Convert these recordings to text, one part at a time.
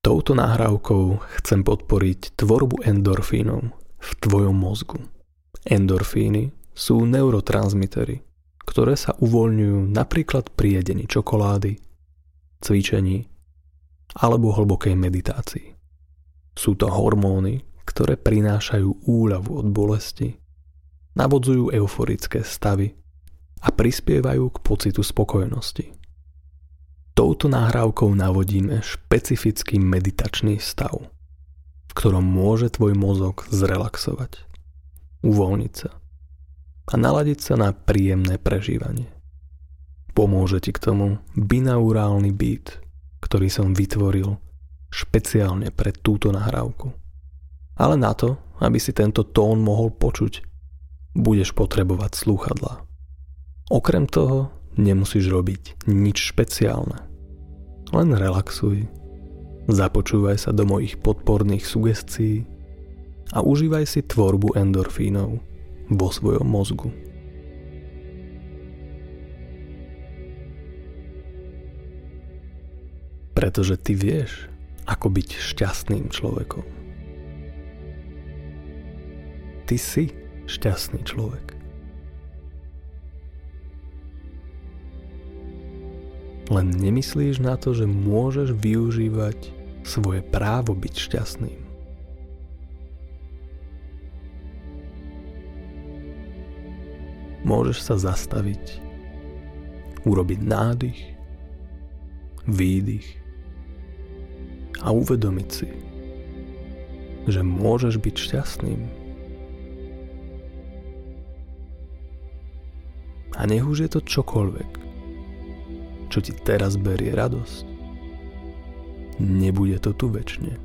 Touto nahrávkou chcem podporiť tvorbu endorfínov v tvojom mozgu. Endorfíny sú neurotransmitery, ktoré sa uvoľňujú napríklad pri jedení čokolády, cvičení alebo hlbokej meditácii. Sú to hormóny, ktoré prinášajú úľavu od bolesti, navodzujú euforické stavy a prispievajú k pocitu spokojnosti. Touto nahrávkou navodíme špecifický meditačný stav, v ktorom môže tvoj mozog zrelaxovať, uvoľniť sa a naladiť sa na príjemné prežívanie. Pomôže ti k tomu binaurálny beat, ktorý som vytvoril špeciálne pre túto nahrávku. Ale na to, aby si tento tón mohol počuť, budeš potrebovať slúchadlá. Okrem toho nemusíš robiť nič špeciálne. Len relaxuj, započúvaj sa do mojich podporných sugestií a užívaj si tvorbu endorfínov vo svojom mozgu. Pretože ty vieš, ako byť šťastným človekom. Ty si šťastný človek. Len nemyslíš na to, že môžeš využívať svoje právo byť šťastným. Môžeš sa zastaviť, urobiť nádych, výdych a uvedomiť si, že môžeš byť šťastným. A nech už je to čokoľvek, čo ti teraz berie radosť, nebude to tu väčšine.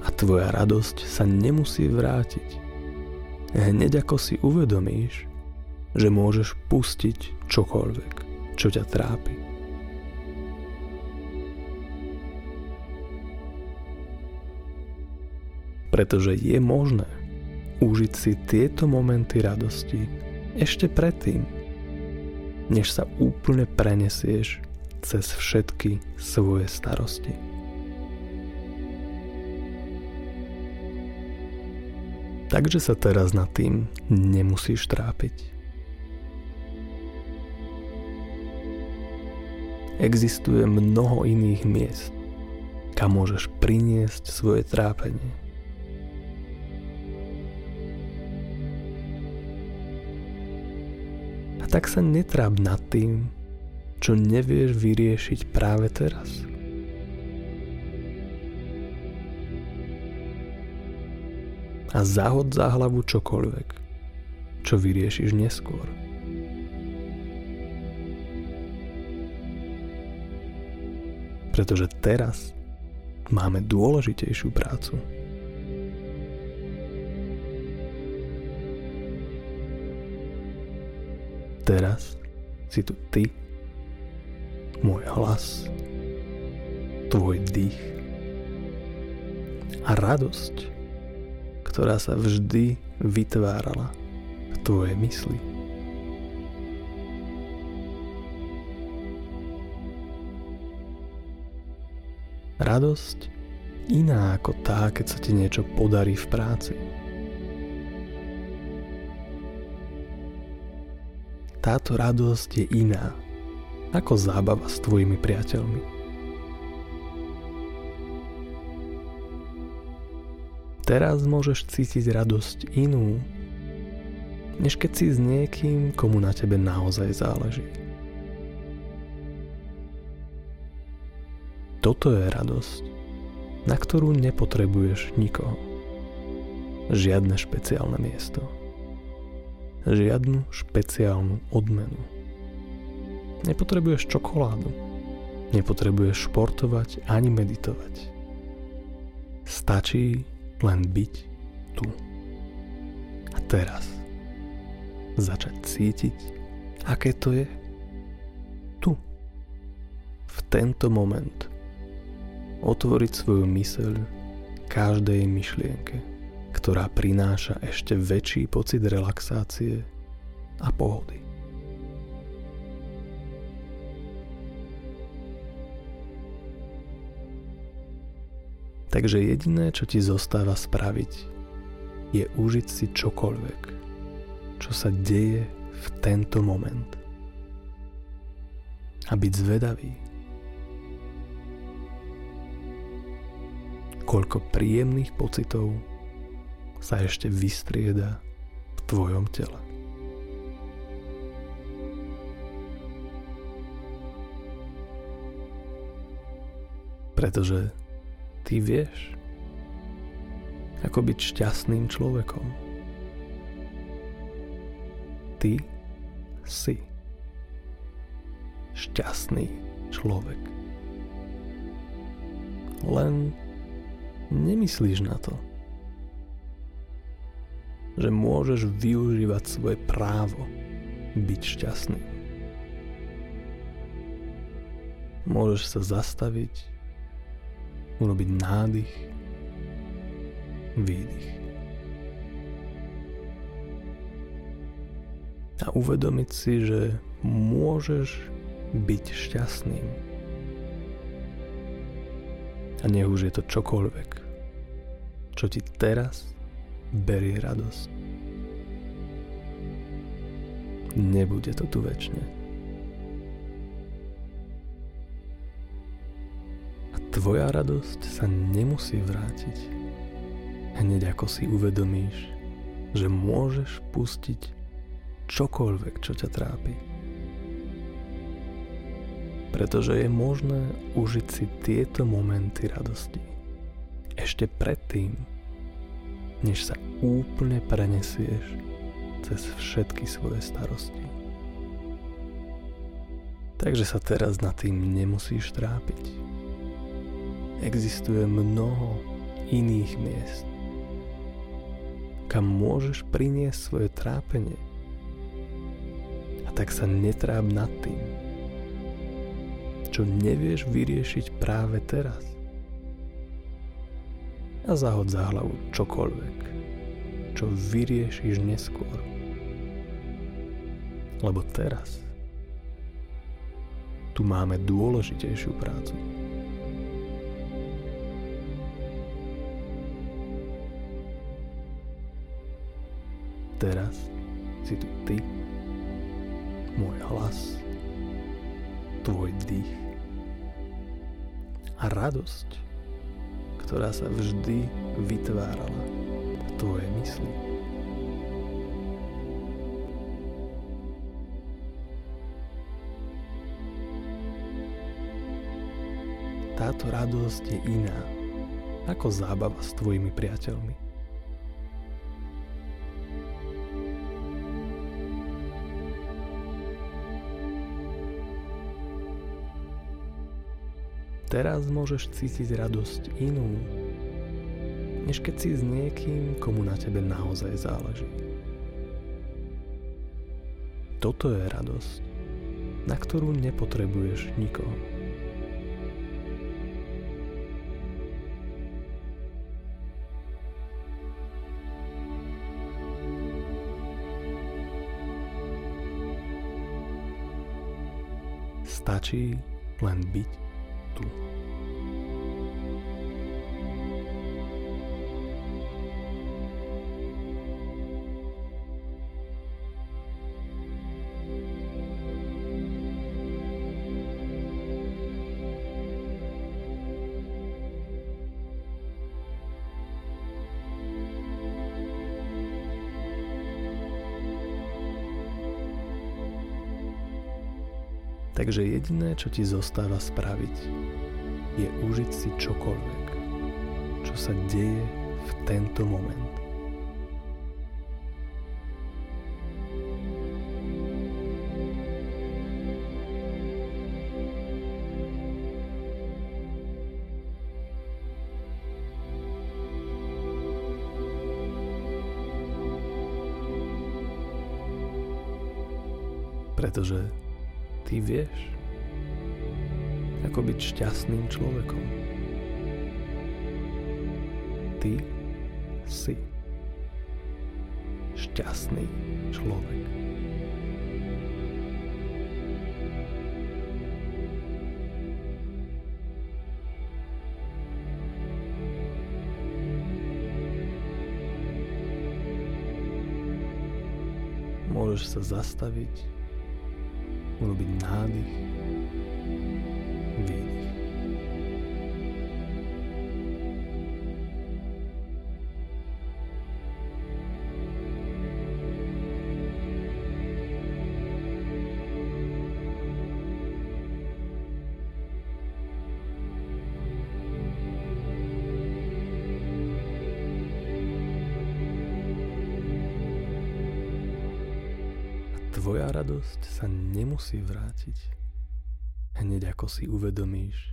A tvoja radosť sa nemusí vrátiť. Hneď ako si uvedomíš, že môžeš pustiť čokoľvek, čo ťa trápi. Pretože je možné užiť si tieto momenty radosti ešte predtým, než sa úplne prenesieš cez všetky svoje starosti. Takže sa teraz nad tým nemusíš trápiť. Existuje mnoho iných miest, kam môžeš priniesť svoje trápenie. Tak sa netráp nad tým, čo nevieš vyriešiť práve teraz. A zahod za hlavu čokoľvek, čo vyriešiš neskôr. Pretože teraz máme dôležitejšiu prácu. Teraz si tu ty, môj hlas, tvoj dých a radosť, ktorá sa vždy vytvárala v tvojej mysli. Radosť iná ako tá, keď sa ti niečo podarí v práci. Táto radosť je iná ako zábava s tvojimi priateľmi. Teraz môžeš cítiť radosť inú, než keď si s niekým, komu na tebe naozaj záleží. Toto je radosť, na ktorú nepotrebuješ nikoho. Žiadne špeciálne miesto žiadnu špeciálnu odmenu. Nepotrebuješ čokoládu. Nepotrebuješ športovať ani meditovať. Stačí len byť tu. A teraz začať cítiť, aké to je tu. V tento moment otvoriť svoju myseľ každej myšlienke ktorá prináša ešte väčší pocit relaxácie a pohody. Takže jediné, čo ti zostáva spraviť, je užiť si čokoľvek, čo sa deje v tento moment. A byť zvedavý, koľko príjemných pocitov sa ešte vystrieda v tvojom tele. Pretože ty vieš, ako byť šťastným človekom. Ty si šťastný človek. Len nemyslíš na to, že môžeš využívať svoje právo byť šťastný. Môžeš sa zastaviť urobiť nádych, výdych. A uvedomiť si, že môžeš byť šťastným. A nech už je to čokoľvek, čo ti teraz berie radosť. Nebude to tu väčšine. Tvoja radosť sa nemusí vrátiť. Hneď ako si uvedomíš, že môžeš pustiť čokoľvek, čo ťa trápi. Pretože je možné užiť si tieto momenty radosti. Ešte predtým, než sa úplne prenesieš cez všetky svoje starosti. Takže sa teraz nad tým nemusíš trápiť existuje mnoho iných miest, kam môžeš priniesť svoje trápenie. A tak sa netráp nad tým, čo nevieš vyriešiť práve teraz. A zahod za hlavu čokoľvek, čo vyriešiš neskôr. Lebo teraz tu máme dôležitejšiu prácu. Teraz si tu ty, môj hlas, tvoj dých a radosť, ktorá sa vždy vytvárala v tvojej mysli. Táto radosť je iná ako zábava s tvojimi priateľmi. Teraz môžeš cítiť radosť inú, než keď si s niekým, komu na tebe naozaj záleží. Toto je radosť, na ktorú nepotrebuješ nikoho. Stačí len byť tu. Takže jediné, čo ti zostáva spraviť, je užiť si čokoľvek, čo sa deje v tento moment. Pretože Ty vieš, ako byť šťastným človekom. Ty si šťastný človek. Môžeš sa zastaviť urobiť nádych, výdych. Tvoja radosť sa nemusí vrátiť. Hneď ako si uvedomíš,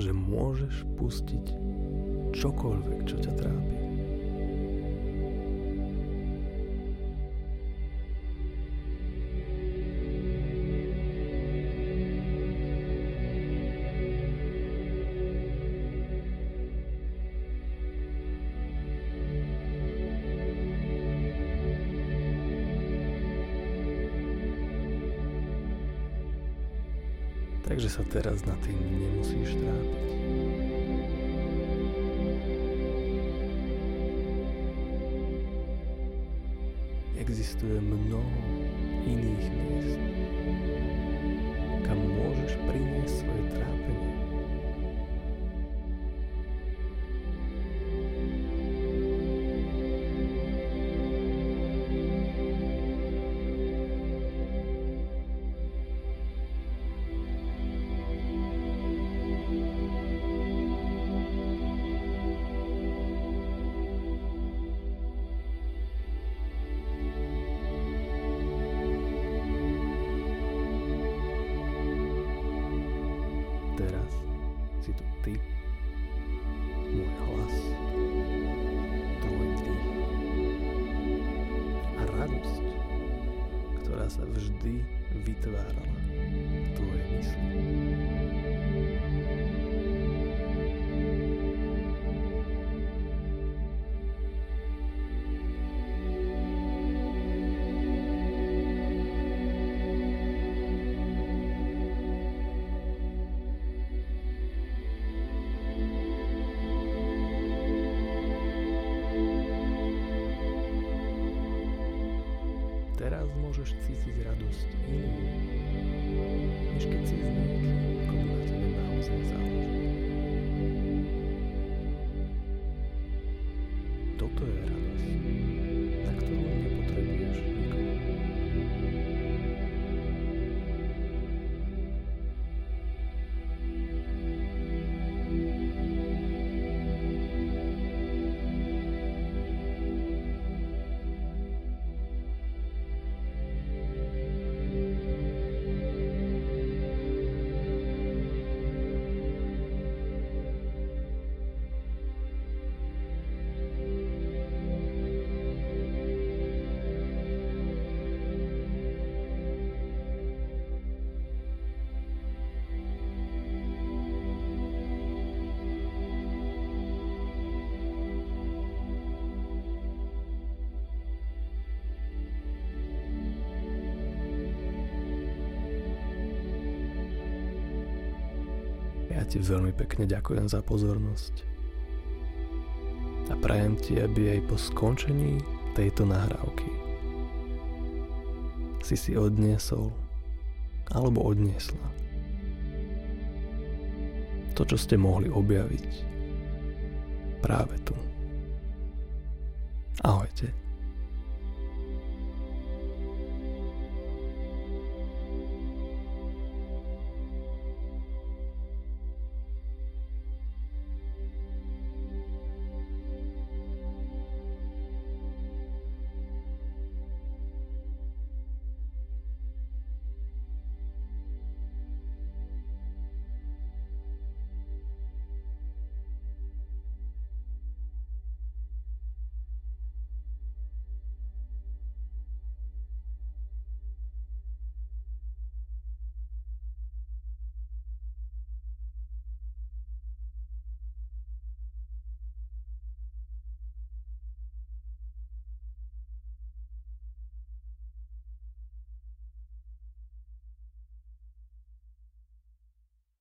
že môžeš pustiť čokoľvek, čo ťa trápi. Sa teraz na tým nemusíš trápiť. Existuje mnoho iných miest, kam môžeš priniesť svoje trápenie. Vždy vytvárala v tvojej mysli. Teraz môžeš cítiť radosť inú, než keď si s niekým, komu na tebe naozaj záleží. Ja ti veľmi pekne ďakujem za pozornosť. A prajem ti, aby aj po skončení tejto nahrávky si si odniesol alebo odniesla to, čo ste mohli objaviť práve tu. Ahojte.